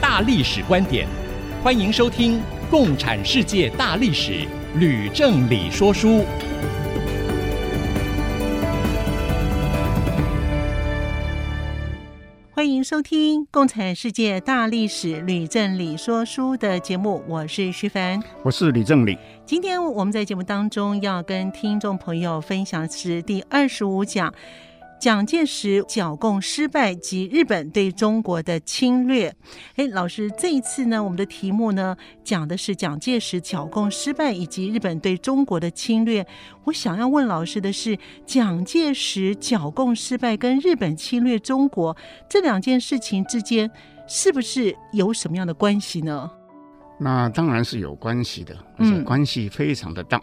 大历史观点，欢迎收听《共产世界大历史》，吕正理说书。欢迎收听《共产世界大历史》，吕正理说书的节目，我是徐凡，我是吕正理。今天我们在节目当中要跟听众朋友分享的是第二十五讲。蒋介石剿共失败及日本对中国的侵略。哎，老师，这一次呢，我们的题目呢讲的是蒋介石剿共失败以及日本对中国的侵略。我想要问老师的是，蒋介石剿共失败跟日本侵略中国这两件事情之间，是不是有什么样的关系呢？那当然是有关系的，而且关系非常的大。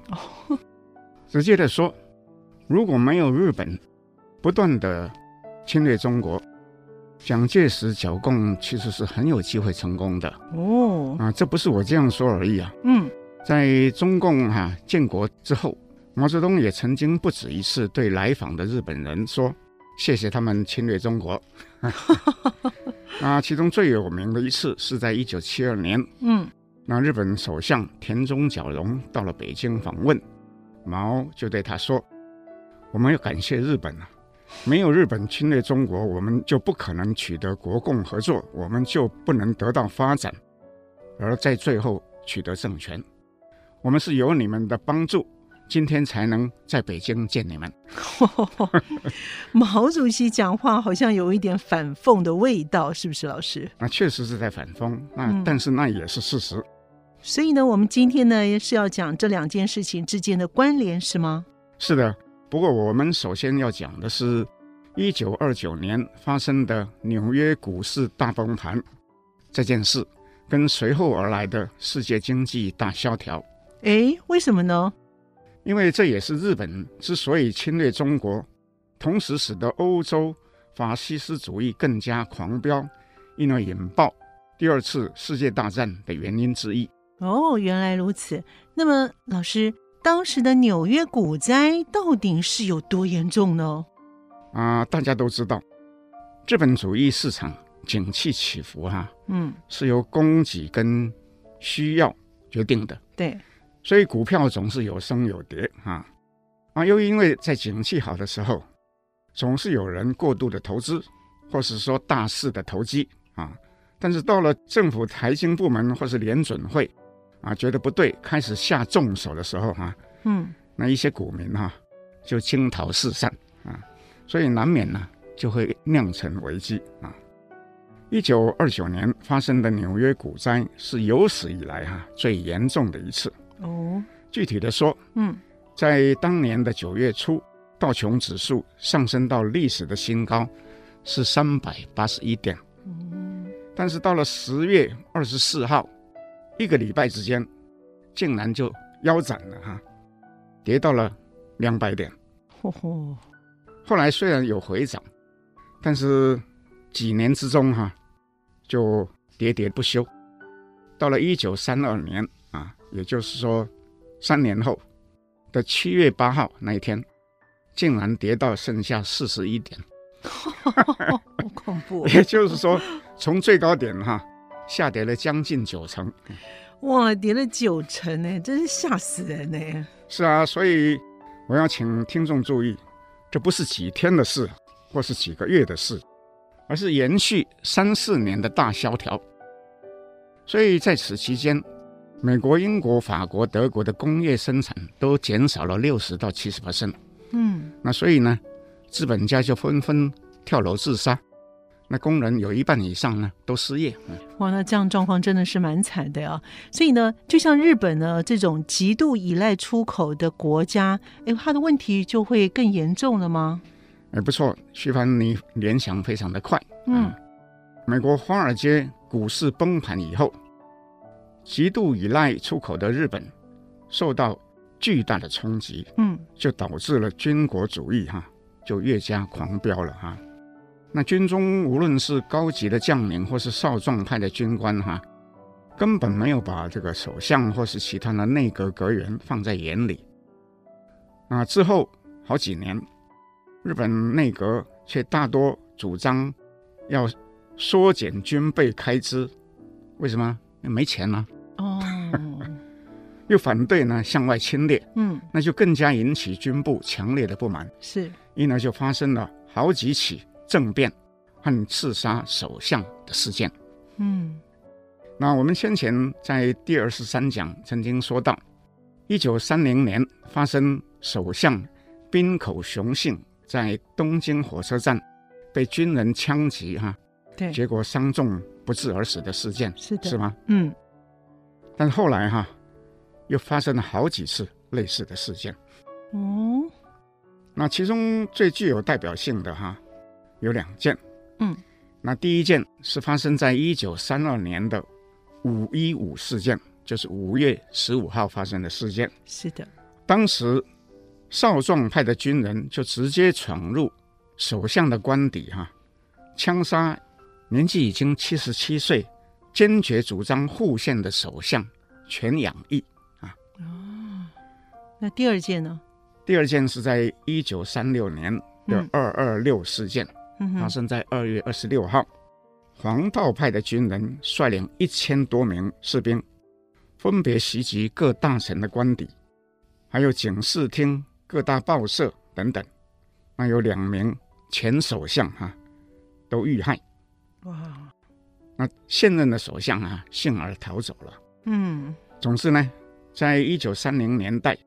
嗯、直接的说，如果没有日本。不断的侵略中国，蒋介石剿共其实是很有机会成功的哦啊，这不是我这样说而已啊。嗯，在中共哈、啊、建国之后，毛泽东也曾经不止一次对来访的日本人说：“谢谢他们侵略中国。”啊，其中最有名的一次是在一九七二年，嗯，那日本首相田中角荣到了北京访问，毛就对他说：“我们要感谢日本啊。”没有日本侵略中国，我们就不可能取得国共合作，我们就不能得到发展，而在最后取得政权。我们是有你们的帮助，今天才能在北京见你们。毛主席讲话好像有一点反讽的味道，是不是，老师？那确实是在反讽，那但是那也是事实。嗯。所以呢，我们今天呢是要讲这两件事情之间的关联，是吗？是的。不过，我们首先要讲的是，一九二九年发生的纽约股市大崩盘这件事，跟随后而来的世界经济大萧条。哎，为什么呢？因为这也是日本之所以侵略中国，同时使得欧洲法西斯主义更加狂飙，因而引爆第二次世界大战的原因之一。哦，原来如此。那么，老师。当时的纽约股灾到底是有多严重呢？啊，大家都知道，资本主义市场景气起伏哈、啊，嗯，是由供给跟需要决定的。对，所以股票总是有升有跌啊。啊，又因为在景气好的时候，总是有人过度的投资，或是说大肆的投机啊。但是到了政府财经部门或是联准会。啊，觉得不对，开始下重手的时候，哈、啊，嗯，那一些股民哈、啊，就惊涛四散啊，所以难免呢就会酿成危机啊。一九二九年发生的纽约股灾是有史以来哈、啊、最严重的一次哦。具体的说，嗯，在当年的九月初，道琼指数上升到历史的新高，是三百八十一点，嗯，但是到了十月二十四号。一个礼拜之间，竟然就腰斩了哈，跌到了两百点。嚯嚯！后来虽然有回涨，但是几年之中哈，就喋喋不休。到了一九三二年啊，也就是说三年后的七月八号那一天，竟然跌到剩下四十一点。好恐怖！也就是说，从最高点哈。下跌了将近九成，哇，跌了九成呢，真是吓死人呢！是啊，所以我要请听众注意，这不是几天的事，或是几个月的事，而是延续三四年的大萧条。所以在此期间，美国、英国、法国、德国的工业生产都减少了六十到七十%。嗯，那所以呢，资本家就纷纷跳楼自杀。那工人有一半以上呢都失业，哇，那这样状况真的是蛮惨的呀。所以呢，就像日本呢这种极度依赖出口的国家，哎，它的问题就会更严重了吗？哎，不错，徐凡，你联想非常的快。嗯，美国华尔街股市崩盘以后，极度依赖出口的日本受到巨大的冲击，嗯，就导致了军国主义哈，就越加狂飙了哈。那军中无论是高级的将领或是少壮派的军官哈，根本没有把这个首相或是其他的内阁阁员放在眼里。啊之后好几年，日本内阁却大多主张要缩减军备开支，为什么？没钱了。哦。又反对呢向外侵略，嗯，那就更加引起军部强烈的不满。是，因而就发生了好几起政变和刺杀首相的事件。嗯，那我们先前在第二十三讲曾经说到，一九三零年发生首相滨口雄信在东京火车站被军人枪击，哈，对，结果伤重不治而死的事件，是的，是吗？嗯，但后来哈。又发生了好几次类似的事件，哦，那其中最具有代表性的哈有两件，嗯，那第一件是发生在一九三二年的五一五事件，就是五月十五号发生的事件。是的，当时少壮派的军人就直接闯入首相的官邸哈，枪杀年纪已经七十七岁、坚决主张护宪的首相全养义啊。哦，那第二件呢？第二件是在一九三六年的二二六事件，嗯、发生在二月二十六号。黄道派的军人率领一千多名士兵，分别袭击各大臣的官邸，还有警视厅、各大报社等等。那有两名前首相哈、啊、都遇害。哇！那现任的首相啊幸而逃走了。嗯，总之呢。在一九三零年代，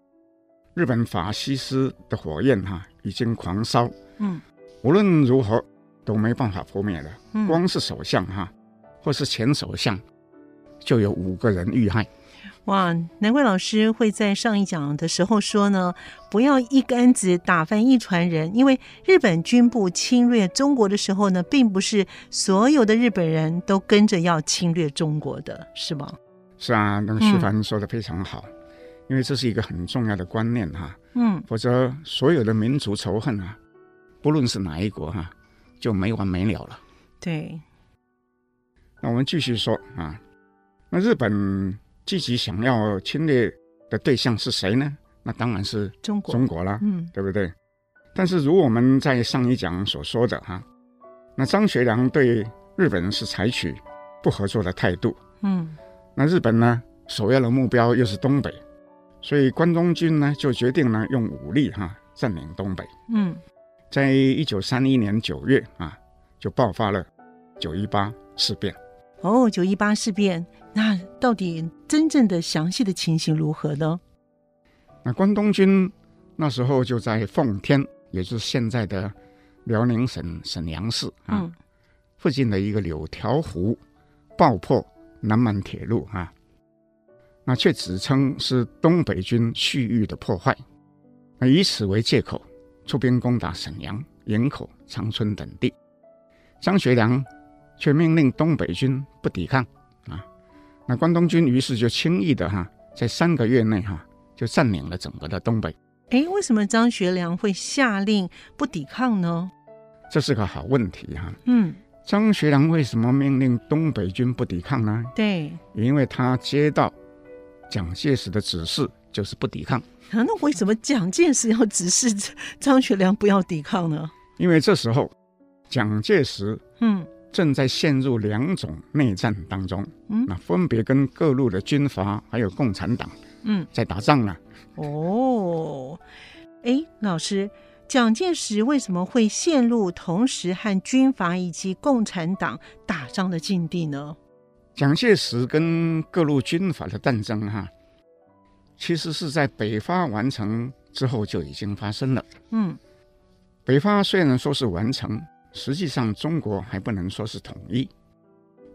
日本法西斯的火焰哈、啊、已经狂烧，嗯，无论如何都没办法扑灭的。嗯、光是首相哈、啊，或是前首相，就有五个人遇害。哇，难怪老师会在上一讲的时候说呢，不要一竿子打翻一船人，因为日本军部侵略中国的时候呢，并不是所有的日本人都跟着要侵略中国的，是吗？是啊，那个徐帆说的非常好，嗯，因为这是一个很重要的观念哈。嗯，否则所有的民族仇恨啊，不论是哪一国哈，就没完没了了。对。那我们继续说啊，那日本积极想要侵略的对象是谁呢？那当然是中国，中国啦，嗯，对不对？但是如我们在上一讲所说的哈，那张学良对日本人是采取不合作的态度，嗯。那日本呢，首要的目标又是东北，所以关东军呢就决定呢用武力哈占领东北。嗯，在一九三一年九月啊，就爆发了九一八事变。哦，九一八事变，那到底真正的详细的情形如何呢？那关东军那时候就在奉天，也就是现在的辽宁省沈阳市啊、嗯、附近的一个柳条湖爆破。南满铁路啊，那却指称是东北军蓄意的破坏，那以此为借口出兵攻打沈阳、营口、长春等地。张学良却命令东北军不抵抗啊，那关东军于是就轻易的哈、啊，在三个月内哈、啊、就占领了整个的东北。哎，为什么张学良会下令不抵抗呢？这是个好问题哈、啊。嗯。张学良为什么命令东北军不抵抗呢？对，因为他接到蒋介石的指示，就是不抵抗。啊，那为什么蒋介石要指示 张学良不要抵抗呢？因为这时候蒋介石嗯正在陷入两种内战当中，嗯，那分别跟各路的军阀还有共产党嗯在打仗呢。哦，哎，老师。蒋介石为什么会陷入同时和军阀以及共产党打仗的境地呢？蒋介石跟各路军阀的战争，哈，其实是在北伐完成之后就已经发生了。嗯，北伐虽然说是完成，实际上中国还不能说是统一，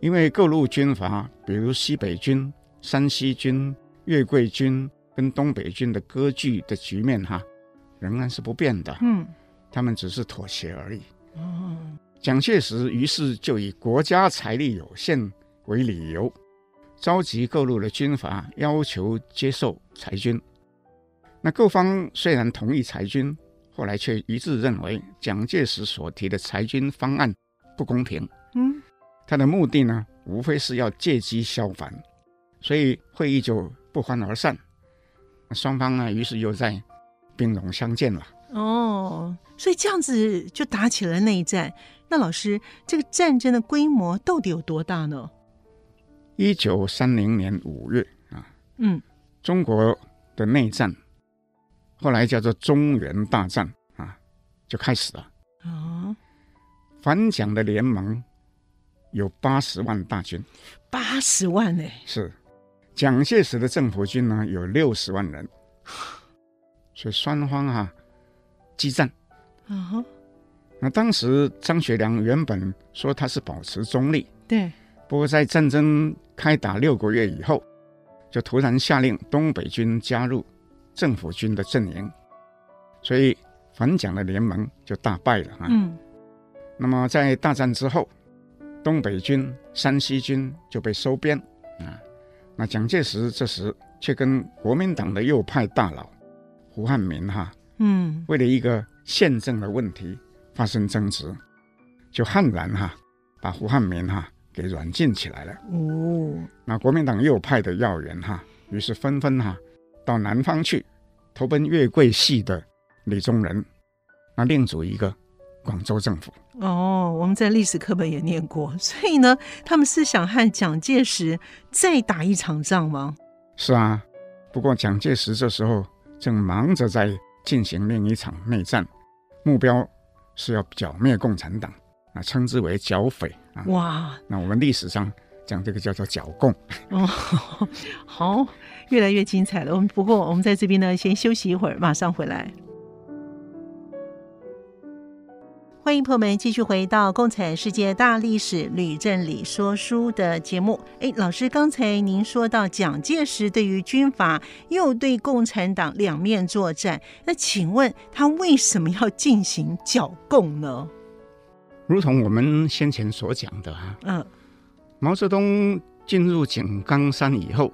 因为各路军阀，比如西北军、山西军、粤桂军跟东北军的割据的局面，哈。仍然是不变的，嗯，他们只是妥协而已。哦，蒋介石于是就以国家财力有限为理由，召集各路的军阀，要求接受裁军。那各方虽然同意裁军，后来却一致认为蒋介石所提的裁军方案不公平。嗯，他的目的呢，无非是要借机消烦，所以会议就不欢而散。双方呢，于是又在兵戎相见了。哦，所以这样子就打起了内战。那老师，这个战争的规模到底有多大呢？一九三零年五月啊，嗯，中国的内战，后来叫做中原大战啊，就开始了。啊、哦，反蒋的联盟有八十万大军，八十万呢？是，蒋介石的政府军呢有六十万人，所以双方啊。激战，啊哈！那当时张学良原本说他是保持中立，对。不过在战争开打六个月以后，就突然下令东北军加入政府军的阵营，所以反蒋的联盟就大败了啊。嗯。那么在大战之后，东北军、山西军就被收编啊。那蒋介石这时却跟国民党的右派大佬胡汉民哈。嗯，为了一个宪政的问题发生争执，就悍然哈把胡汉民哈给软禁起来了。哦，那国民党右派的要员哈，于是纷纷哈到南方去投奔粤桂系的李宗仁，那另组一个广州政府。哦，我们在历史课本也念过，所以呢，他们是想和蒋介石再打一场仗吗？是啊，不过蒋介石这时候正忙着在。进行另一场内战，目标是要剿灭共产党，啊，称之为剿匪啊。哇，那我们历史上讲这个叫做剿共。哦，好，越来越精彩了。我们不过我们在这边呢，先休息一会儿，马上回来。欢迎朋友们继续回到《共产世界大历史吕振理说书》的节目。哎，老师，刚才您说到蒋介石对于军阀又对共产党两面作战，那请问他为什么要进行剿共呢？如同我们先前所讲的啊，嗯，毛泽东进入井冈山以后，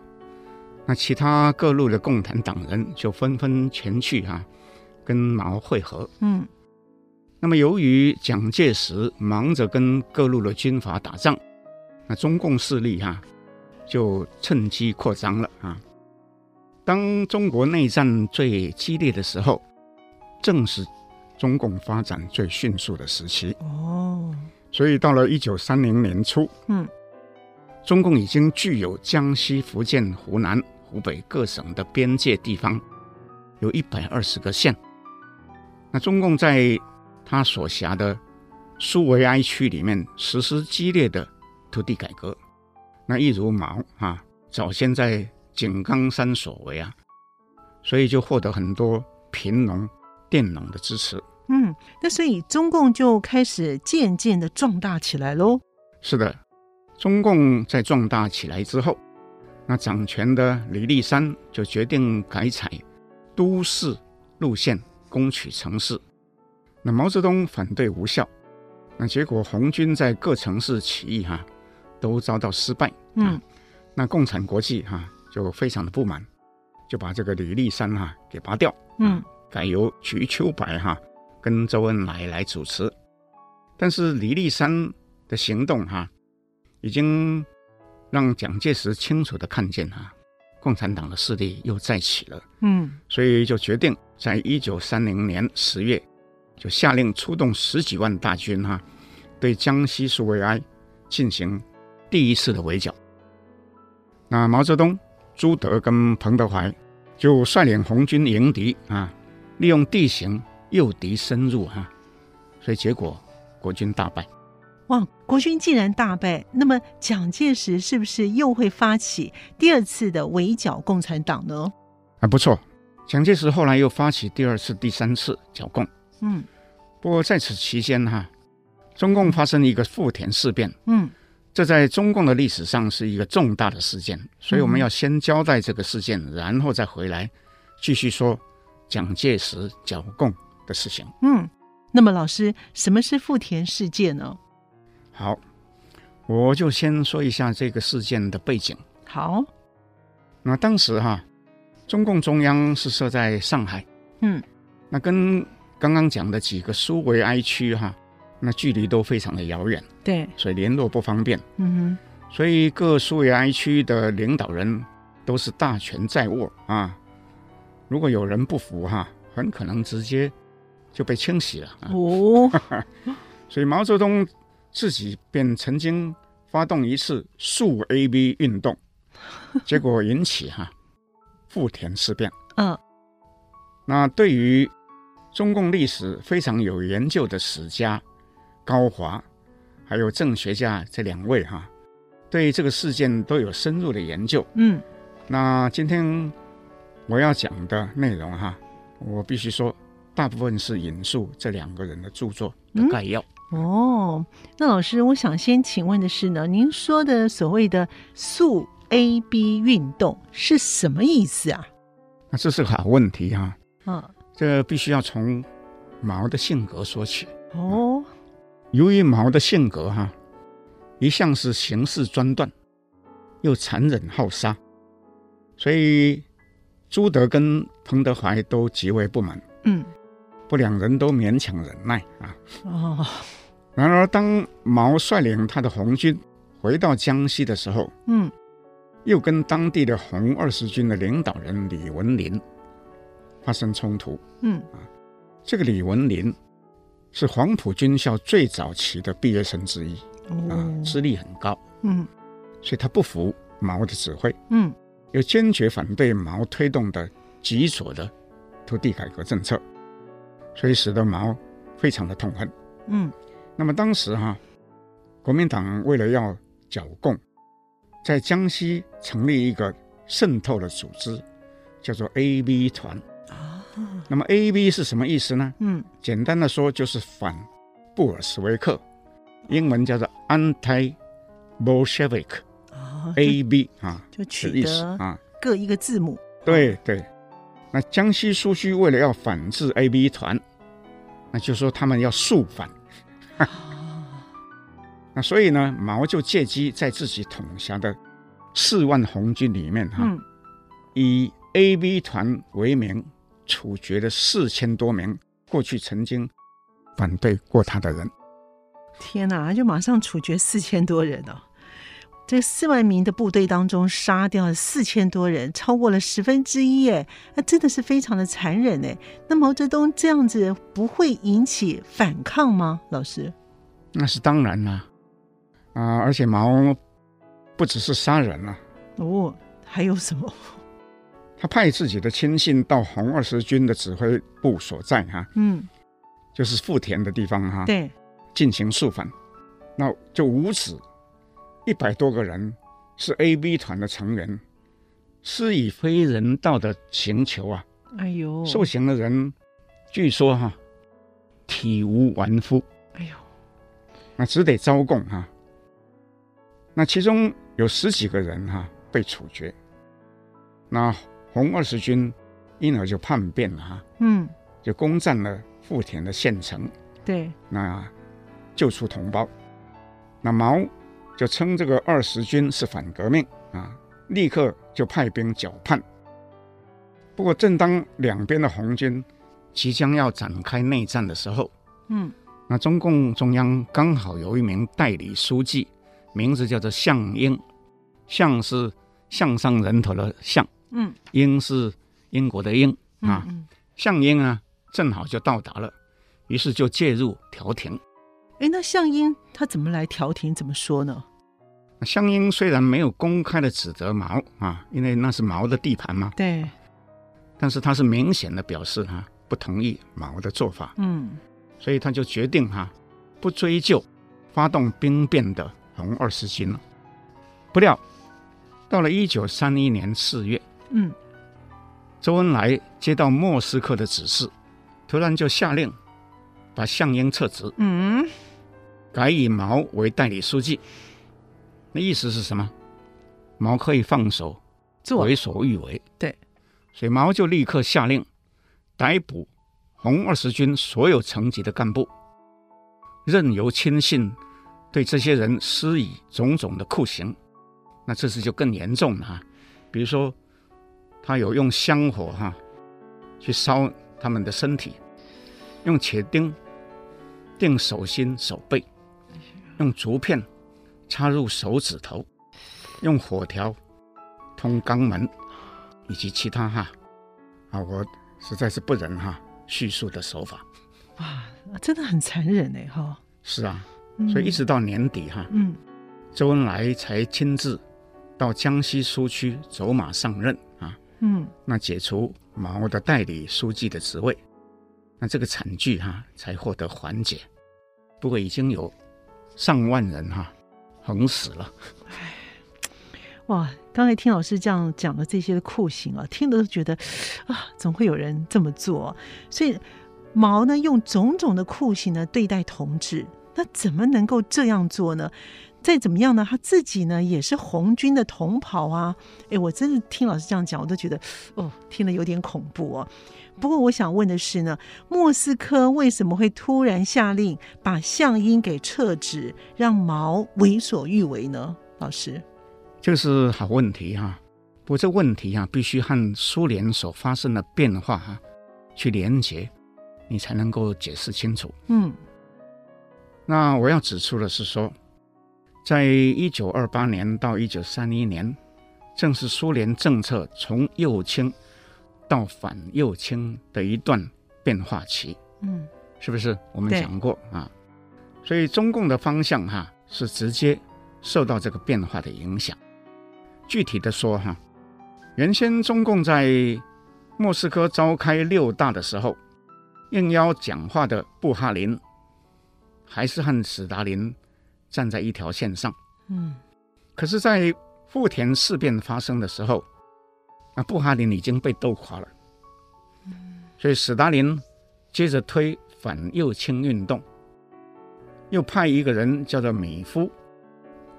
那其他各路的共产党人就纷纷前去啊，跟毛会合，嗯。那么，由于蒋介石忙着跟各路的军阀打仗，那中共势力哈、啊、就趁机扩张了啊。当中国内战最激烈的时候，正是中共发展最迅速的时期哦。所以到了一九三零年初，嗯，中共已经具有江西、福建、湖南、湖北各省的边界地方，有一百二十个县。那中共在他所辖的苏维埃区里面实施激烈的土地改革，那一如毛啊，早先在井冈山所为啊，所以就获得很多贫农、佃农的支持。嗯，那所以中共就开始渐渐的壮大起来喽。是的，中共在壮大起来之后，那掌权的李立三就决定改采都市路线，攻取城市。那毛泽东反对无效，那结果红军在各城市起义哈，都遭到失败。嗯，那共产国际哈就非常的不满，就把这个李立三哈给拔掉。嗯，改由瞿秋白哈跟周恩来来主持。但是李立三的行动哈，已经让蒋介石清楚的看见哈，共产党的势力又再起了。嗯，所以就决定在一九三零年十月。就下令出动十几万大军哈，对江西苏维埃进行第一次的围剿。那毛泽东、朱德跟彭德怀就率领红军迎敌啊，利用地形诱敌深入哈，所以结果国军大败。哇，国军既然大败，那么蒋介石是不是又会发起第二次的围剿共产党呢？啊，不错，蒋介石后来又发起第二次、第三次剿共。嗯，不过在此期间哈，中共发生一个富田事变，嗯，这在中共的历史上是一个重大的事件，所以我们要先交代这个事件，然后再回来继续说蒋介石剿共的事情。嗯，那么，老师，什么是富田事件呢？好，我就先说一下这个事件的背景。好，那当时哈，中共中央是设在上海，嗯，那跟刚刚讲的几个苏维埃区哈，那距离都非常的遥远，对，所以联络不方便。嗯哼，所以各苏维埃区的领导人都是大权在握啊，如果有人不服哈，很可能直接。就被清洗了哦，所以毛泽东自己便曾经发动一次肃 AB 运动，结果引起哈富田事变。嗯，那对于中共历史非常有研究的史家高华，还有政学家这两位哈，对这个事件都有深入的研究。嗯，那今天我要讲的内容哈，我必须说。大部分是引述这两个人的著作的概要。嗯。哦，那老师，我想先请问的是呢，您说的所谓的素 AB 运动是什么意思啊？那这是个好问题哈。嗯，这必须要从毛的性格说起。哦，由于毛的性格哈，一向是行事专断，又残忍好杀，所以朱德跟彭德怀都极为不满。嗯。不，两人都勉强忍耐啊。哦。然而，当毛率领他的红军回到江西的时候，嗯，又跟当地的红二十军的领导人李文林发生冲突。嗯啊，这个李文林是黄埔军校最早期的毕业生之一，啊，资历很高。嗯，所以他不服毛的指挥。嗯，又坚决反对毛推动的极左的土地改革政策。所以使得毛非常的痛恨。嗯，那么当时哈、啊，国民党为了要剿共，在江西成立一个渗透的组织，叫做 AB 团。啊，那么 AB 是什么意思呢？嗯，简单的说就是反布尔什维克，英文叫做 Anti 啊，AB 啊，就取得啊各一个字母。对对。那江西苏区为了要反制 AB 团。那就说他们要肃反，那所以呢，毛就借机在自己统辖的四万红军里面哈，嗯、以 AB 团为名处决了四千多名过去曾经反对过他的人。天哪，就马上处决四千多人哦！这四万名的部队当中，杀掉了四千多人，超过了十分之一，哎，那真的是非常的残忍哎。那毛泽东这样子不会引起反抗吗？老师？那是当然啦，啊，而且毛不只是杀人了，哦，还有什么？他派自己的亲信到红二十军的指挥部所在哈，嗯，就是富田的地方哈，对，进行肃反，那就无耻。一百多个人是 AB 团的成员，施以非人道的刑求啊！哎呦，受刑的人据说哈、啊、体无完肤，哎呦，那只得招供哈、啊。那其中有十几个人哈、啊、被处决，那红二十军因而就叛变了哈、啊，嗯，就攻占了富田的县城，对，那救出同胞，那毛。就称这个二十军是反革命啊，立刻就派兵剿叛。不过，正当两边的红军即将要展开内战的时候，嗯，那中共中央刚好有一名代理书记，名字叫做项英，项是项上人头的项，嗯，英是英国的英啊，项英啊，正好就到达了，于是就介入调停。哎，那项英他怎么来调停？怎么说呢？项英虽然没有公开的指责毛啊，因为那是毛的地盘嘛，对，但是他是明显的表示哈不同意毛的做法，嗯，所以他就决定哈不追究发动兵变的红二十军了。不料到了一九三一年四月，嗯，周恩来接到莫斯科的指示，突然就下令把项英撤职，嗯，改以毛为代理书记。那意思是什么？毛可以放手，为所欲为。对，所以毛就立刻下令逮捕红二十军所有层级的干部，任由亲信对这些人施以种种的酷刑。那这次就更严重了哈，比如说他有用香火哈去烧他们的身体，用铁钉钉手心手背，用竹片插入手指头，用火条通肛门，以及其他哈啊，我实在是不忍哈叙述的手法。哇，真的很残忍哎哈。是啊，所以一直到年底哈，嗯，周恩来才亲自。到江西苏区走马上任啊，嗯，那解除毛的代理书记的职位，那这个惨剧哈、啊、才获得缓解。不过已经有上万人哈、啊、横死了。哎，哇！刚才听老师这样讲的这些的酷刑啊，听得都觉得啊，总会有人这么做。所以毛呢，用种种的酷刑呢对待同志，那怎么能够这样做呢？再怎么样呢？他自己呢也是红军的同袍啊！哎，我真的听老师这样讲，我都觉得哦，听得有点恐怖哦。不过我想问的是呢，莫斯科为什么会突然下令把项英给撤职，让毛为所欲为呢？老师，这是好问题哈、啊。不过这问题啊，必须和苏联所发生的变化哈、啊、去连接，你才能够解释清楚。嗯，那我要指出的是说。在一九二八年到一九三一年，正是苏联政策从右倾到反右倾的一段变化期。嗯，是不是？我们讲过啊，所以中共的方向哈、啊、是直接受到这个变化的影响。具体的说哈、啊，原先中共在莫斯科召开六大的时候，应邀讲话的布哈林还是和史达林。站在一条线上，嗯，可是，在富田事变发生的时候，那布哈林已经被斗垮了，嗯，所以斯大林接着推反右倾运动，又派一个人叫做米夫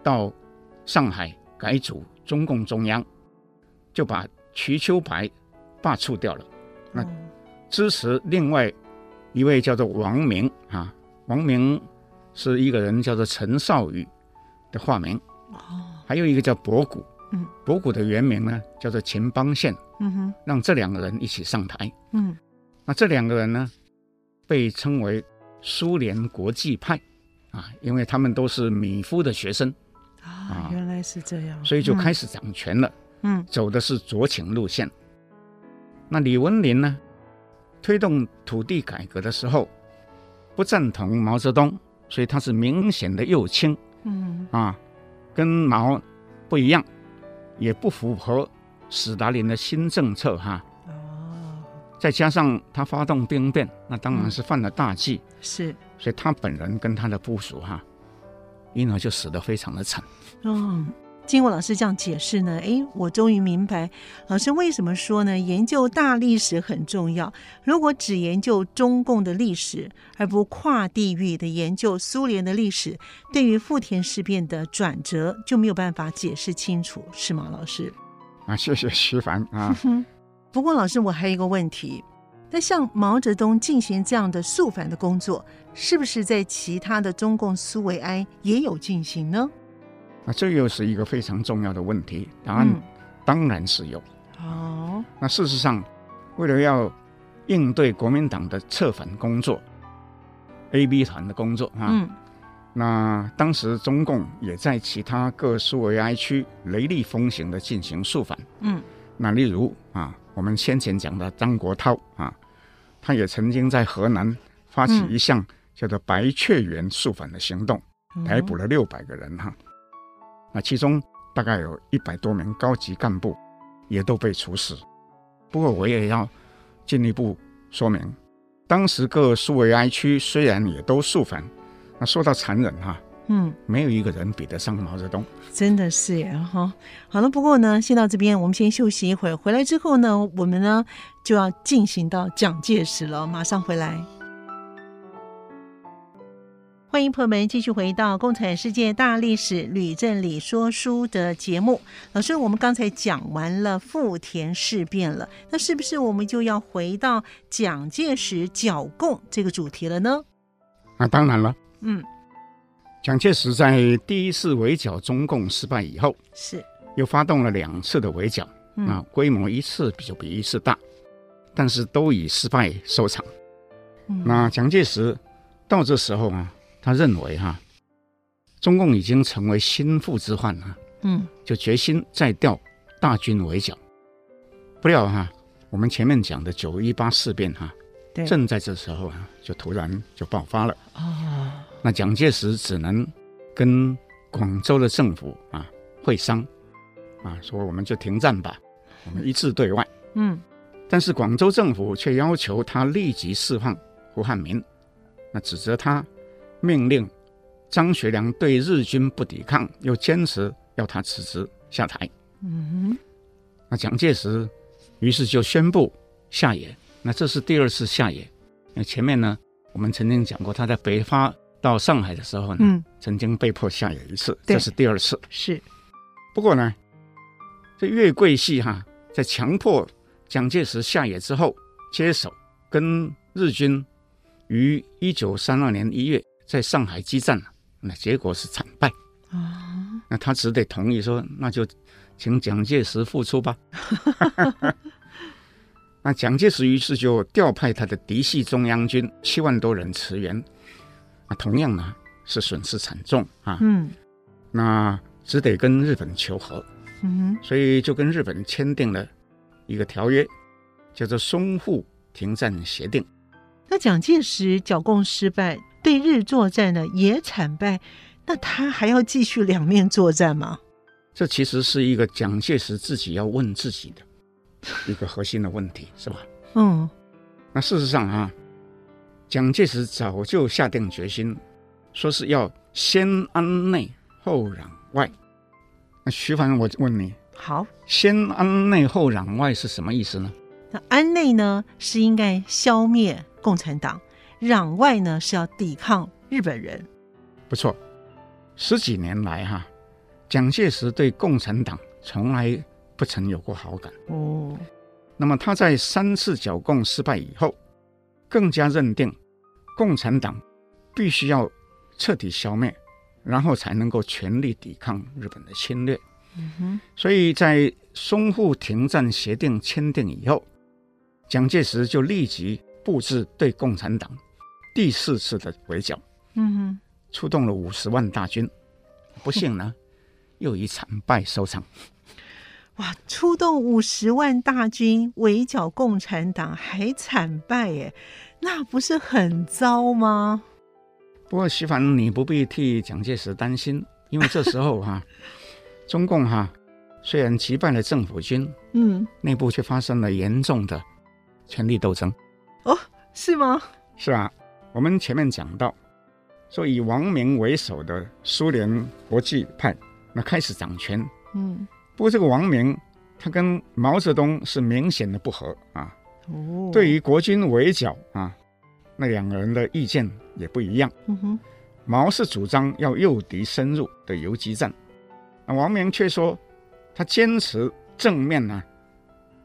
到上海改组中共中央，就把瞿秋白罢黜掉了，那支持另外一位叫做王明啊，王明。是一个人叫做陈少宇的化名，还有一个叫博古，嗯，博古的原名呢叫做秦邦宪，嗯哼，让这两个人一起上台，嗯，那这两个人呢被称为苏联国际派，啊，因为他们都是米夫的学生，啊，原来是这样，所以就开始掌权了，嗯，走的是酌情路线。那李文林呢推动土地改革的时候不赞同毛泽东。所以他是明显的右倾，嗯。啊，跟毛不一样，也不符合史达林的新政策哈。哦，再加上他发动兵变，那当然是犯了大忌。嗯、是，所以他本人跟他的部属哈，因而就死得非常的惨。嗯。经过老师这样解释呢，诶，我终于明白老师为什么说呢？研究大历史很重要。如果只研究中共的历史，而不跨地域的研究苏联的历史，对于富田事变的转折就没有办法解释清楚，是吗，老师？啊，谢谢徐凡啊。不过老师，我还有一个问题，那像毛泽东进行这样的肃反的工作，是不是在其他的中共苏维埃也有进行呢？那这又是一个非常重要的问题，答案当然是有。哦、嗯，那事实上，为了要应对国民党的策反工作，A、B 团的工作啊，嗯，那当时中共也在其他各苏维埃区雷厉风行的进行肃反。嗯，那例如啊，我们先前讲的张国焘啊，他也曾经在河南发起一项叫做“白雀园”肃反的行动，嗯、逮捕了六百个人哈。啊那其中大概有一百多名高级干部也都被处死。不过我也要进一步说明，当时各苏维埃区虽然也都肃反，那说到残忍哈，嗯，没有一个人比得上毛泽东。真的是耶哈。好了，不过呢，先到这边，我们先休息一会儿。回来之后呢，我们呢就要进行到蒋介石了，马上回来。欢迎朋友们继续回到《共产世界大历史吕振理说书》的节目。老师，我们刚才讲完了富田事变了，那是不是我们就要回到蒋介石剿共这个主题了呢？那、啊、当然了。嗯，蒋介石在第一次围剿中共失败以后，是又发动了两次的围剿，嗯、啊，规模一次比就比一次大，但是都以失败收场。嗯、那蒋介石到这时候啊。他认为哈，中共已经成为心腹之患了，嗯，就决心再调大军围剿。不料哈，我们前面讲的九一八事变哈，对，正在这时候啊，就突然就爆发了。哦，那蒋介石只能跟广州的政府啊会商，啊说我们就停战吧，我们一致对外。嗯，但是广州政府却要求他立即释放胡汉民，那指责他。命令张学良对日军不抵抗，又坚持要他辞职下台。嗯哼，那蒋介石于是就宣布下野。那这是第二次下野。那前面呢，我们曾经讲过，他在北伐到上海的时候呢，嗯，曾经被迫下野一次，这是第二次。是。不过呢，这岳贵系哈，在强迫蒋介石下野之后，接手跟日军于一九三二年一月。在上海激战，那结果是惨败啊！那他只得同意说，那就请蒋介石复出吧。那蒋介石于是就调派他的嫡系中央军七万多人驰援，啊，同样呢是损失惨重啊。嗯，那只得跟日本求和。嗯，所以就跟日本签订了一个条约，叫做淞沪停战协定。那蒋介石剿共失败。对日作战呢也惨败，那他还要继续两面作战吗？这其实是一个蒋介石自己要问自己的 一个核心的问题，是吧？嗯，那事实上啊，蒋介石早就下定决心，说是要先安内后攘外。那徐凡，我问你，好，先安内后攘外是什么意思呢？那安内呢是应该消灭共产党。攘外呢是要抵抗日本人，不错。十几年来哈，蒋介石对共产党从来不曾有过好感哦。那么他在三次剿共失败以后，更加认定共产党必须要彻底消灭，然后才能够全力抵抗日本的侵略。嗯哼。所以在淞沪停战协定签订以后，蒋介石就立即布置对共产党。第四次的围剿，嗯哼，出动了五十万大军，不幸呢，又以惨败收场。哇，出动五十万大军围剿共产党还惨败，耶，那不是很糟吗？不过徐凡，你不必替蒋介石担心，因为这时候哈、啊，中共哈、啊、虽然击败了政府军，嗯，内部却发生了严重的权力斗争。哦，是吗？是啊。我们前面讲到，说以王明为首的苏联国际派，那开始掌权。嗯，不过这个王明他跟毛泽东是明显的不合啊。哦，对于国军围剿啊，那两个人的意见也不一样。嗯哼，毛是主张要诱敌深入的游击战，那王明却说他坚持正面呢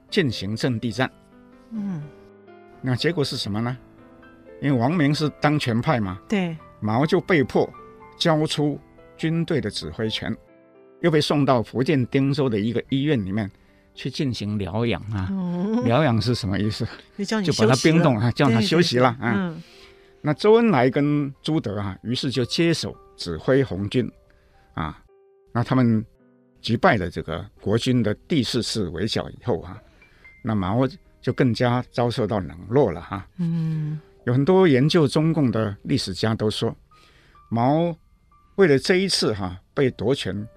进行阵地战。嗯，那结果是什么呢？因为王明是当权派嘛，对，毛就被迫交出军队的指挥权，又被送到福建汀州的一个医院里面去进行疗养啊。嗯、疗养是什么意思？就，就把他冰冻啊，叫他休息了啊。嗯、那周恩来跟朱德啊，于是就接手指挥红军啊。那他们击败了这个国军的第四次围剿以后啊，那毛就更加遭受到冷落了哈、啊。嗯。有很多研究中共的历史家都说，毛为了这一次哈、啊、被夺权，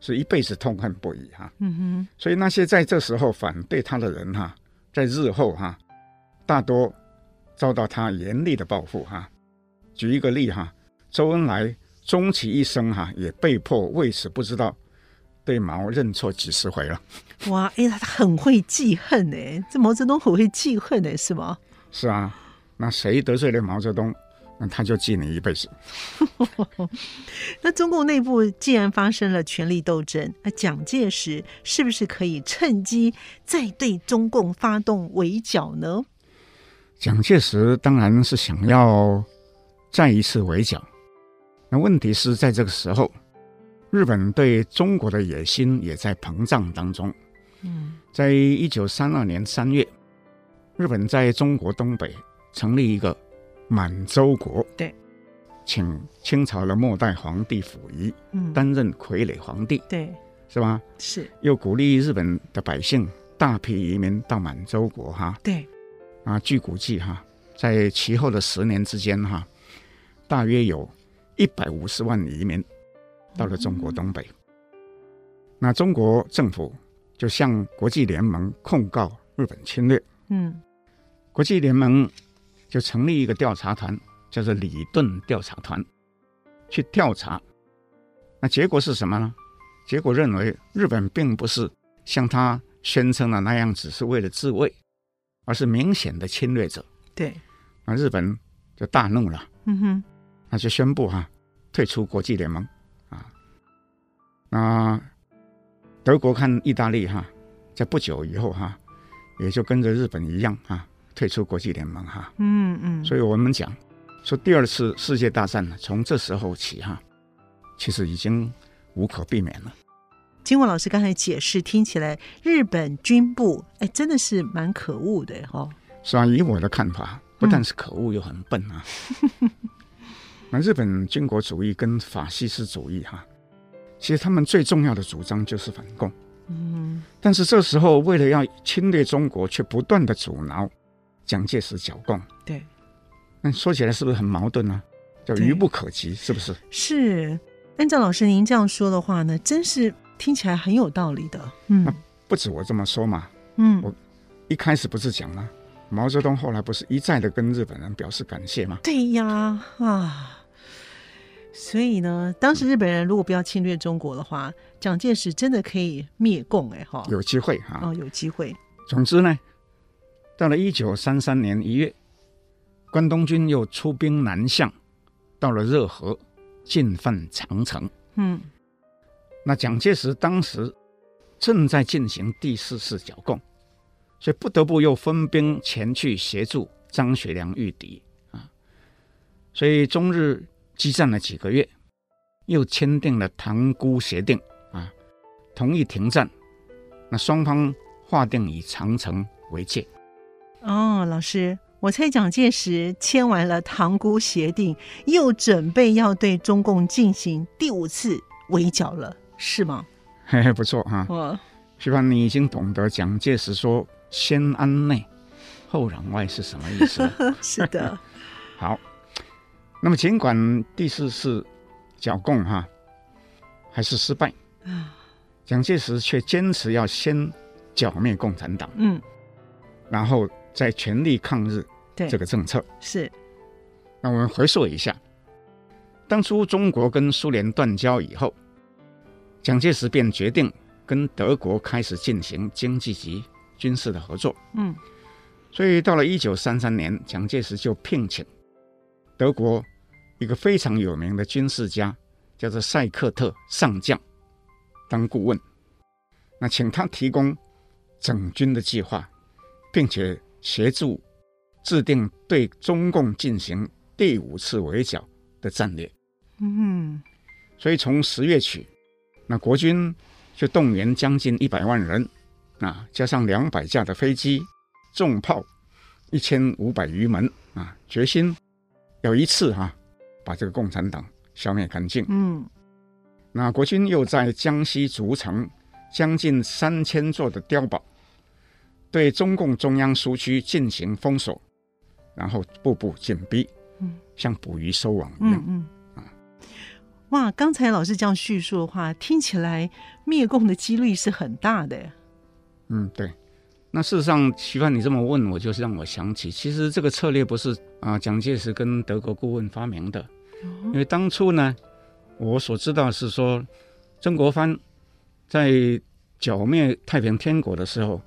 是一辈子痛恨不已哈、啊。嗯哼。所以那些在这时候反对他的人哈、啊，在日后哈、啊，大多遭到他严厉的报复哈、啊。举一个例哈、啊，周恩来终其一生哈、啊，也被迫为此不知道对毛认错几十回了。哇，哎、欸，他很会记恨哎，这毛泽东很会记恨哎，是吗？是啊。那谁得罪了毛泽东，那他就记你一辈子。那中共内部既然发生了权力斗争，那蒋介石是不是可以趁机再对中共发动围剿呢？蒋介石当然是想要再一次围剿。那问题是在这个时候，日本对中国的野心也在膨胀当中。嗯，在一九三二年三月，日本在中国东北成立一个满洲国。对。请清朝的末代皇帝溥仪担任傀儡皇帝，对，是吧？是。又鼓励日本的百姓大批移民到满洲国，哈。对。啊，据估计，哈，在其后的十年之间，哈，大约有一百五十万移民到了中国东北。那中国政府就向国际联盟控告日本侵略。嗯。国际联盟就成立一个调查团。叫做李顿调查团去调查，那结果是什么呢？结果认为日本并不是像他宣称的那样，只是为了自卫，而是明显的侵略者。对，那日本就大怒了。嗯哼，那就宣布哈、啊、退出国际联盟啊。那德国看意大利哈、啊，在不久以后哈、啊，也就跟着日本一样啊退出国际联盟哈、啊。嗯嗯，所以我们讲。说第二次世界大战呢，从这时候起哈，其实已经无可避免了。经过老师刚才解释，听起来日本军部哎，真的是蛮可恶的哈。是啊，以我的看法，不但是可恶，又很笨啊。嗯、那日本军国主义跟法西斯主义哈，其实他们最重要的主张就是反共。嗯，但是这时候为了要侵略中国，却不断的阻挠蒋介石剿共。对。那说起来是不是很矛盾呢？叫愚不可及，是不是？是。按照老师您这样说的话呢，真是听起来很有道理的。嗯，那不止我这么说嘛。嗯，我一开始不是讲了，毛泽东后来不是一再的跟日本人表示感谢吗？对呀，啊。所以呢，当时日本人如果不要侵略中国的话，蒋介石真的可以灭共哎哈。有机会哈。哦，有机会。总之呢，到了一九三三年一月。关东军又出兵南向，到了热河，进犯长城。嗯，那蒋介石当时正在进行第四次剿共，所以不得不又分兵前去协助张学良御敌啊。所以中日激战了几个月，又签订了塘沽协定啊，同意停战。那双方划定以长城为界。哦，老师。我猜蒋介石签完了塘沽协定，又准备要对中共进行第五次围剿了，是吗？嘿嘿，不错哈。我希望你已经懂得蒋介石说“先安内，后攘外”是什么意思。是的。好，那么尽管第四次剿共哈还是失败啊，蒋介石却坚持要先剿灭共产党。嗯，然后。在全力抗日，这个政策是。那我们回溯一下，当初中国跟苏联断交以后，蒋介石便决定跟德国开始进行经济及军事的合作。嗯，所以到了一九三三年，蒋介石就聘请德国一个非常有名的军事家，叫做塞克特上将当顾问，那请他提供整军的计划，并且。协助制定对中共进行第五次围剿的战略。嗯，所以从十月起，那国军就动员将近一百万人，啊，加上两百架的飞机、重炮一千五百余门，啊，决心要一次哈、啊、把这个共产党消灭干净。嗯，那国军又在江西筑成将近三千座的碉堡。对中共中央苏区进行封锁，然后步步紧逼，嗯，像捕鱼收网一样，嗯嗯，哇！刚才老师这样叙述的话，听起来灭共的几率是很大的。嗯，对。那事实上，徐帆你这么问，我就是让我想起，其实这个策略不是啊，蒋介石跟德国顾问发明的，因为当初呢，我所知道是说，曾国藩在剿灭太平天国的时候。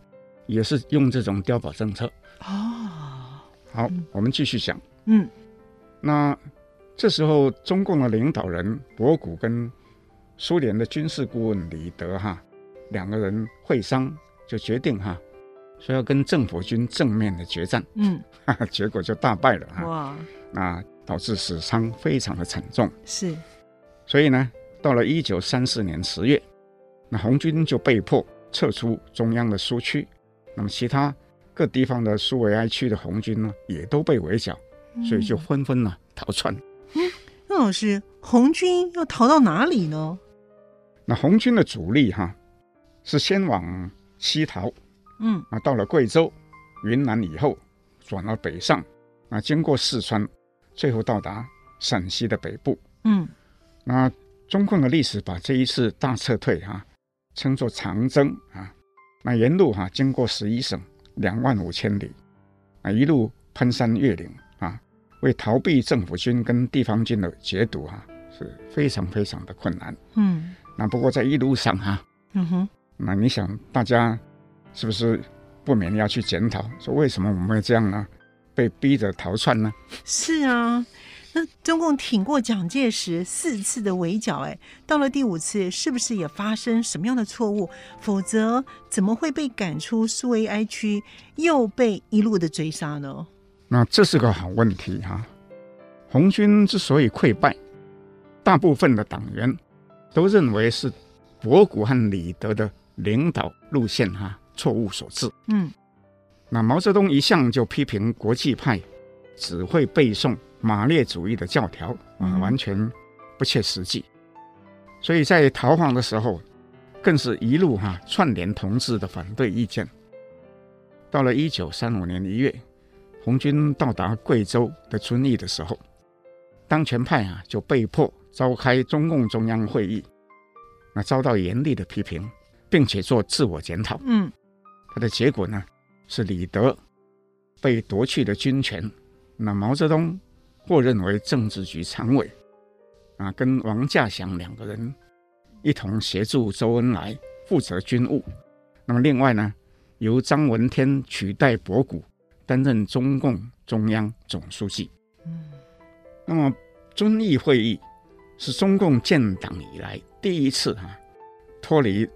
也是用这种碉堡政策哦。好，我们继续讲。嗯，那这时候，中共的领导人博古跟苏联的军事顾问李德哈两个人会商，就决定哈说要跟政府军正面的决战。嗯，结果就大败了哈。哇！那导致死伤非常的惨重。是。所以呢，到了一九三四年十月，那红军就被迫撤出中央的苏区，那么其他各地方的苏维埃区的红军呢，也都被围剿，所以就纷纷呢逃窜。嗯，那老师，红军要逃到哪里呢？那红军的主力哈，是先往西逃，嗯，啊，到了贵州、云南以后，转到北上，啊，经过四川，最后到达陕西的北部，嗯。那中共的历史把这一次大撤退哈、啊、称作长征啊，那沿路哈、啊、经过十一省两万五千里，啊一路攀山越岭啊，为逃避政府军跟地方军的截堵啊是非常非常的困难。嗯，那不过在一路上哈、啊，嗯哼，那你想大家是不是不免要去检讨，说为什么我们会这样呢？被逼着逃窜呢？是啊。那中共挺过蒋介石四次的围剿，哎，到了第五次，是不是也发生什么样的错误？否则怎么会被赶出苏维埃区，又被一路的追杀呢？那这是个好问题哈。红军之所以溃败，大部分的党员都认为是博古和李德的领导路线哈错误所致。嗯，那毛泽东一向就批评国际派只会背诵。马列主义的教条啊，完全不切实际，所以在逃亡的时候，更是一路哈、啊、串联同志的反对意见。到了一九三五年一月，红军到达贵州的遵义的时候，当权派啊就被迫召开中共中央会议，那遭到严厉的批评，并且做自我检讨。嗯，他的结果呢是李德被夺去了军权，那毛泽东。获任为政治局常委，啊，跟王稼祥两个人一同协助周恩来负责军务。那么另外呢，由张闻天取代博古担任中共中央总书记。嗯，那么遵义会议是中共建党以来第一次啊脱离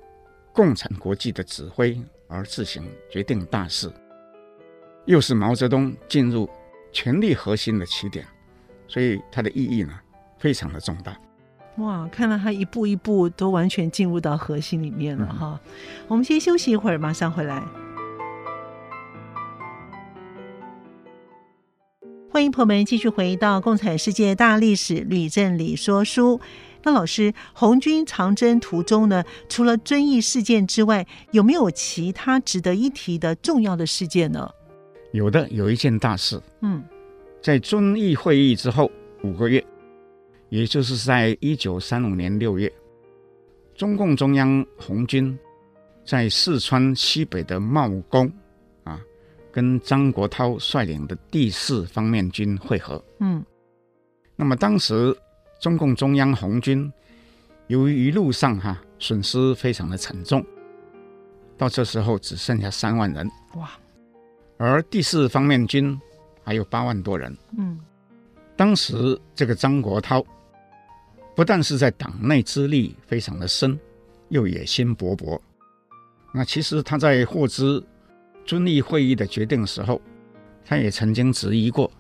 共产国际的指挥而自行决定大事，又是毛泽东进入权力核心的起点。所以它的意义呢，非常的重大。哇，看来他一步一步都完全进入到核心里面了哈。嗯、我们先休息一会儿，马上回来。欢迎朋友们继续回到《共产世界大历史吕振理说书》。那老师，红军长征途中呢，除了遵义事件之外，有没有其他值得一提的重要的事件呢？有的，有一件大事。嗯。在遵义会议之后五个月，也就是在一九三五年六月，中共中央红军在四川西北的茂功啊，跟张国焘率领的第四方面军会合。嗯，那么当时中共中央红军由于一路上哈、啊、损失非常的沉重，到这时候只剩下三万人。哇，而第四方面军。还有八万多人。嗯，当时这个张国焘不但是在党内资历非常的深，又野心勃勃。那其实他在获知遵义会议的决定的时候，他也曾经质疑过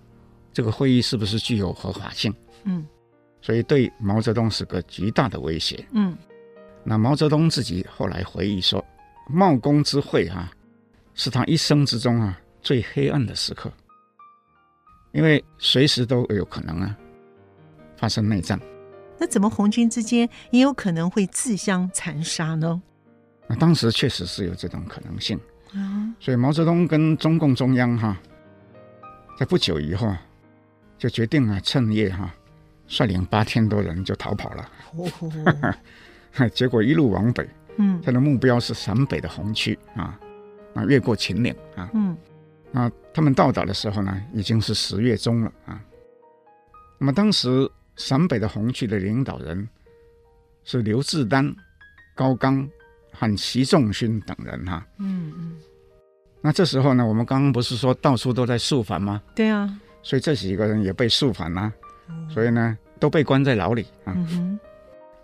这个会议是不是具有合法性。嗯，所以对毛泽东是个极大的威胁。嗯，那毛泽东自己后来回忆说，茂功之会啊，是他一生之中啊最黑暗的时刻。因为随时都有可能啊发生内战，那怎么红军之间也有可能会自相残杀呢？那当时确实是有这种可能性啊，所以毛泽东跟中共中央哈，在不久以后啊，就决定啊趁夜哈，率领八千多人就逃跑了。哦，结果一路往北，嗯，他的目标是陕北的红区啊，啊越过秦岭啊，嗯。那他们到达的时候呢，已经是十月中了啊。那么当时陕北的红区的领导人是刘志丹、高岗和习仲勋等人哈、啊。嗯嗯。那这时候呢，我们刚刚不是说到处都在肃反吗？对啊。所以这几个人也被肃反啦，嗯、所以呢都被关在牢里啊，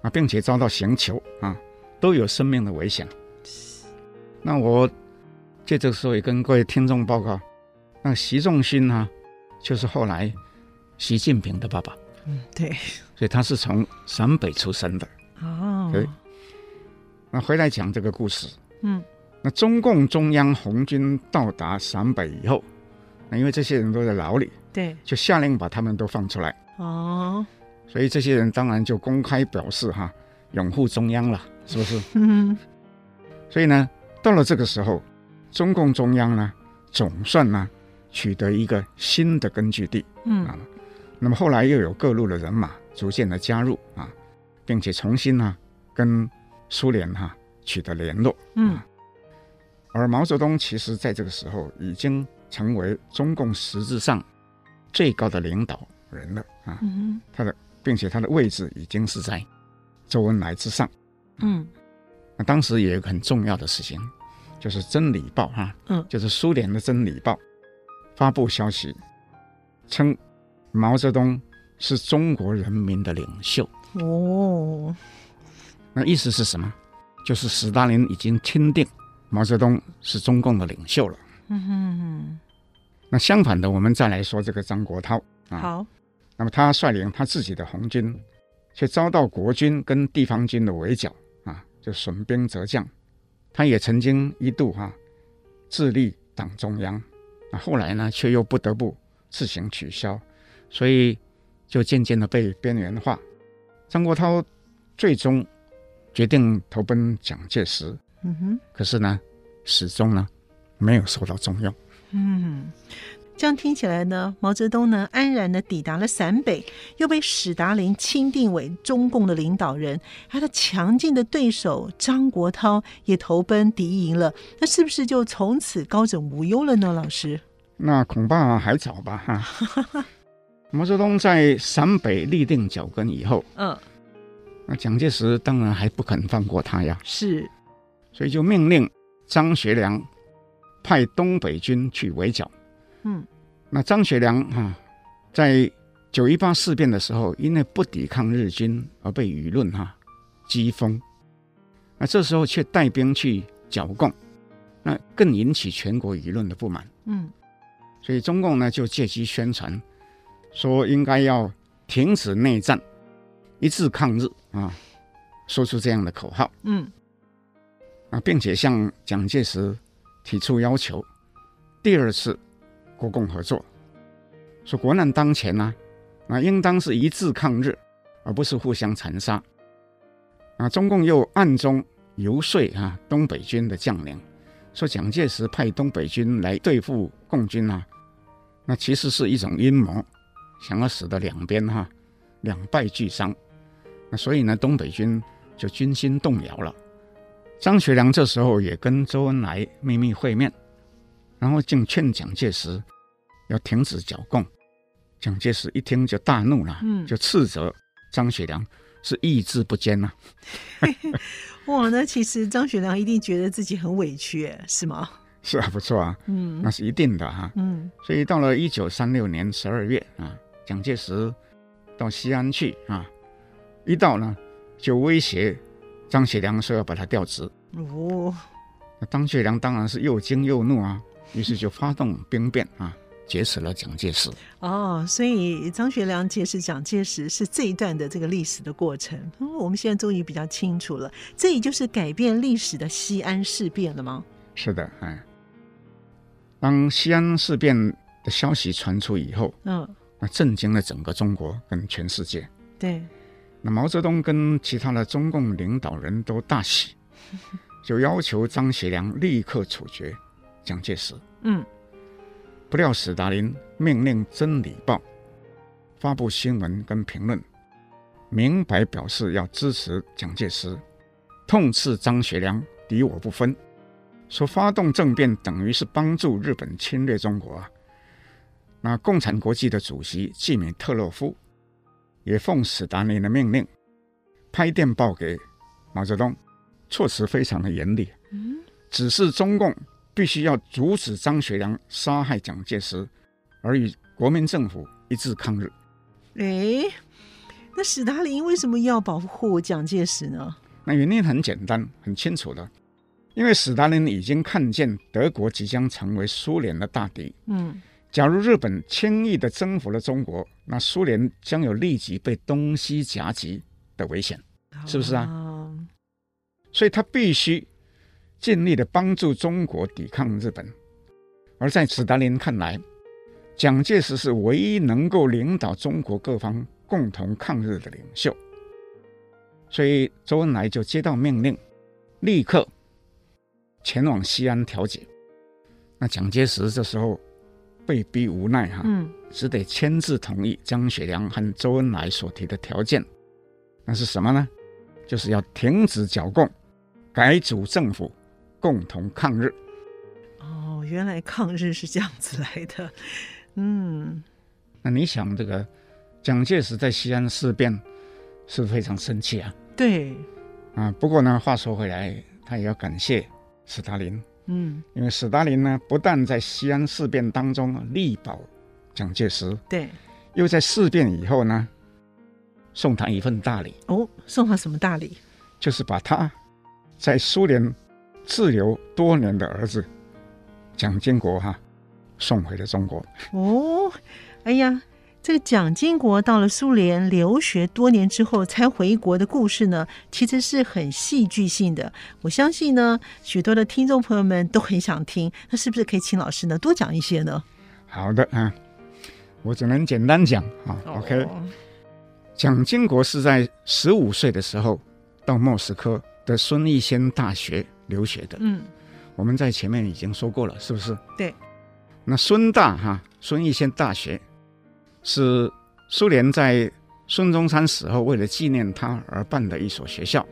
啊，并且遭到刑求啊，都有生命的危险。那我借这个时候也跟各位听众报告，那习仲勋呢，就是后来习近平的爸爸。嗯，对，所以他是从陕北出生的。哦，对。那回来讲这个故事。嗯。那中共中央红军到达陕北以后，那因为这些人都在牢里，对，就下令把他们都放出来。哦。所以这些人当然就公开表示哈，拥护中央了，是不是？嗯。所以呢，到了这个时候，中共中央呢，总算呢，取得一个新的根据地。嗯。啊。那么后来又有各路的人马逐渐的加入啊，并且重新呢、啊、跟苏联哈、啊、取得联络。嗯，而毛泽东其实在这个时候已经成为中共实质上最高的领导人了啊。嗯，他的并且他的位置已经是在周恩来之上。嗯，那当时也有很重要的事情，就是《真理报》哈，嗯，就是苏联的《真理报》发布消息称。毛泽东是中国人民的领袖哦，那意思是什么？就是斯大林已经钦定毛泽东是中共的领袖了。嗯哼哼。那相反的，我们再来说这个张国焘啊。好。那么他率领他自己的红军，却遭到国军跟地方军的围剿啊，就损兵折将。他也曾经一度哈、啊、自立党中央，那后来呢，却又不得不自行取消。所以就渐渐的被边缘化。张国焘最终决定投奔蒋介石，嗯哼，可是呢，始终呢没有受到重用。嗯，这样听起来呢，毛泽东呢安然的抵达了陕北，又被史达林钦定为中共的领导人，他的强劲的对手张国焘也投奔敌营了，那是不是就从此高枕无忧了呢？老师，那恐怕还早吧，哈。毛泽东在陕北立定脚跟以后，嗯，那蒋介石当然还不肯放过他呀，是，所以就命令张学良派东北军去围剿。嗯，那张学良啊，在九一八事变的时候，因为不抵抗日军而被舆论哈讥讽，那这时候却带兵去剿共，那更引起全国舆论的不满。嗯，所以中共呢就借机宣传。说应该要停止内战，一致抗日啊！说出这样的口号，嗯，啊，并且向蒋介石提出要求，第二次国共合作，说国难当前呢，啊，应当是一致抗日，而不是互相残杀。啊，中共又暗中游说啊东北军的将领，说蒋介石派东北军来对付共军啊，那其实是一种阴谋。想要使得两边哈两败俱伤，那所以呢，东北军就军心动摇了。张学良这时候也跟周恩来秘密会面，然后竟劝蒋介石要停止剿共。蒋介石一听就大怒了，嗯，就斥责张学良是意志不坚呐、啊。哇，那其实张学良一定觉得自己很委屈，是吗？是啊，不错啊，嗯，那是一定的哈，嗯，所以到了一九三六年十二月啊。蒋介石到西安去啊，一到呢就威胁张学良说要把他调职。哦，那张学良当然是又惊又怒啊，于是就发动兵变啊，劫持了蒋介石。哦，所以张学良劫持蒋介石是这一段的这个历史的过程。嗯，我们现在终于比较清楚了，这也就是改变历史的西安事变了吗？是的，哎，当西安事变的消息传出以后，嗯。那震惊了整个中国跟全世界。对，那毛泽东跟其他的中共领导人都大喜，就要求张学良立刻处决蒋介石。嗯，不料史达林命令《真理报》发布新闻跟评论，明白表示要支持蒋介石，痛斥张学良敌我不分，说发动政变等于是帮助日本侵略中国啊。那共产国际的主席季米特洛夫也奉史达林的命令，拍电报给毛泽东，措辞非常的严厉，指示中共必须要阻止张学良杀害蒋介石，而与国民政府一致抗日。哎，那史达林为什么要保护蒋介石呢？那原因很简单，很清楚的，因为史达林已经看见德国即将成为苏联的大敌。嗯，假如日本轻易的征服了中国，那苏联将有立即被东西夹击的危险，是不是啊？哦、所以他必须尽力的帮助中国抵抗日本。而在史达林看来，蒋介石是唯一能够领导中国各方共同抗日的领袖。所以周恩来就接到命令，立刻前往西安调解。那蒋介石这时候被逼无奈哈，嗯，只得签字同意张学良和周恩来所提的条件。那是什么呢？就是要停止剿共，改组政府，共同抗日。哦，原来抗日是这样子来的。嗯，那你想这个蒋介石在西安事变是非常生气啊？对，啊，不过呢，话说回来，他也要感谢史达林，嗯，因为史达林呢，不但在西安事变当中力保蒋介石，对，又在事变以后呢，送他一份大礼。哦，送他什么大礼？就是把他在苏联滞留多年的儿子蒋经国哈送回了中国。哦，哎呀。这个蒋经国到了苏联留学多年之后才回国的故事呢，其实是很戏剧性的。我相信呢，许多的听众朋友们都很想听。那是不是可以请老师呢多讲一些呢？好的啊，我只能简单讲啊。哦、OK，蒋经国是在十五岁的时候到莫斯科的孙逸仙大学留学的。嗯，我们在前面已经说过了，是不是？对。那孙大哈，孙逸仙大学。是苏联在孙中山死后为了纪念他而办的一所学校，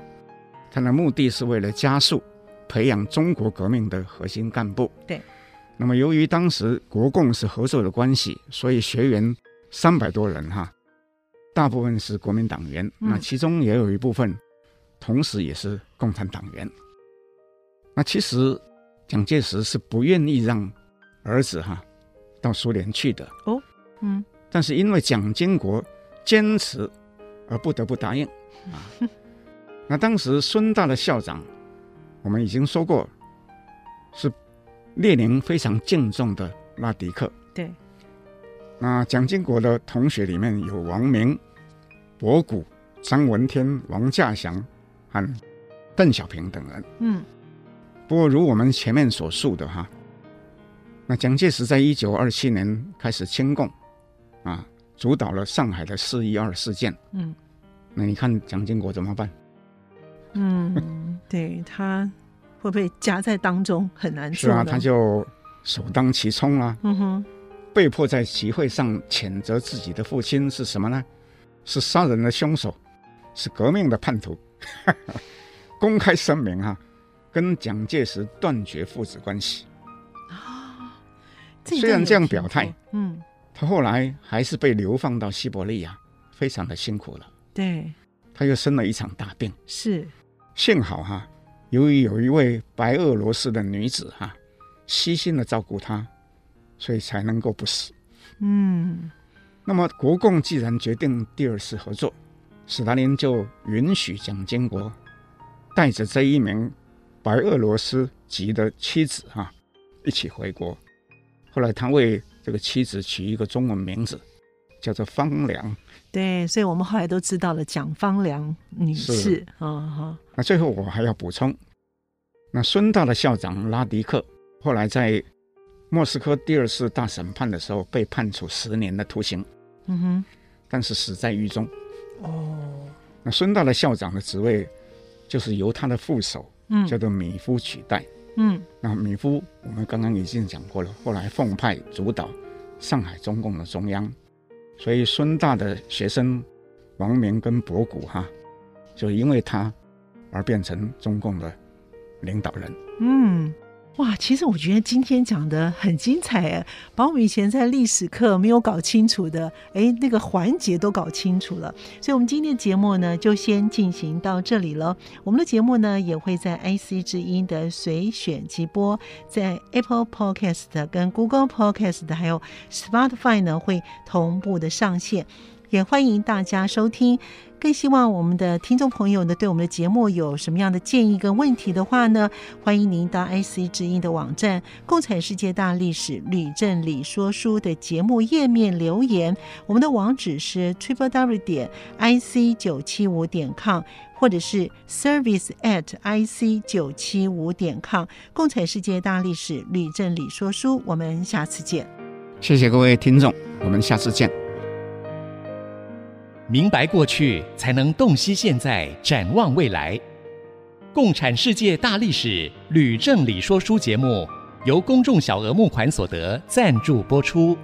它的目的是为了加速培养中国革命的核心干部。对。那么由于当时国共是合作的关系，所以学员三百多人哈，大部分是国民党员，嗯、那其中也有一部分，同时也是共产党员。那其实蒋介石是不愿意让儿子哈到苏联去的。哦，嗯。但是因为蒋经国坚持，而不得不答应啊。那当时孙大的校长，我们已经说过，是列宁非常敬重的拉迪克。对。那蒋经国的同学里面有王明、博古、张闻天、王稼祥和邓小平等人。嗯。不过如我们前面所述的哈，那蒋介石在一九二七年开始亲共。啊，主导了上海的四一二事件。嗯，那你看蒋经国怎么办？嗯，对，他会不会夹在当中很难做？是啊，他就首当其冲了。嗯哼，被迫在集会上谴责自己的父亲是什么呢？是杀人的凶手，是革命的叛徒，公开声明哈、啊，跟蒋介石断绝父子关系。啊，虽然这样表态，嗯。他后来还是被流放到西伯利亚，非常的辛苦了。对，他又生了一场大病。是，幸好哈，由于有一位白俄罗斯的女子哈，悉心的照顾他，所以才能够不死。嗯，那么国共既然决定第二次合作，史达林就允许蒋经国带着这一名白俄罗斯籍的妻子哈一起回国。后来他为这个妻子取一个中文名字，叫做方良。对，所以我们后来都知道了蒋方良女士。啊哈。那最后我还要补充，那孙大的校长拉迪克后来在莫斯科第二次大审判的时候被判处十年的徒刑。嗯哼。但是死在狱中。哦。那孙大的校长的职位就是由他的副手，嗯，叫做米夫取代。嗯，那米夫我们刚刚已经讲过了，后来奉派主导上海中共的中央，所以孙大的学生王明跟博古哈，就因为他而变成中共的领导人。嗯，哇，其实我觉得今天讲的很精彩哎，把我们以前在历史课没有搞清楚的，哎，那个环节都搞清楚了。所以，我们今天的节目呢，就先进行到这里了。我们的节目呢，也会在 IC 之音的随选即播，在 Apple Podcast 跟 Google Podcast 还有 Spotify 呢，会同步的上线。也欢迎大家收听，更希望我们的听众朋友呢，对我们的节目有什么样的建议跟问题的话呢，欢迎您到 IC 之音的网站《共产世界大历史吕正理说书》的节目页面留言。我们的网址是 triple w 点 ic 九七五点 com，或者是 service at ic 九七五点 com。《共产世界大历史吕正理说书》，我们下次见。谢谢各位听众，我们下次见。明白过去，才能洞悉现在，展望未来。共产世界大历史吕正理说书节目，由公众小额募款所得赞助播出。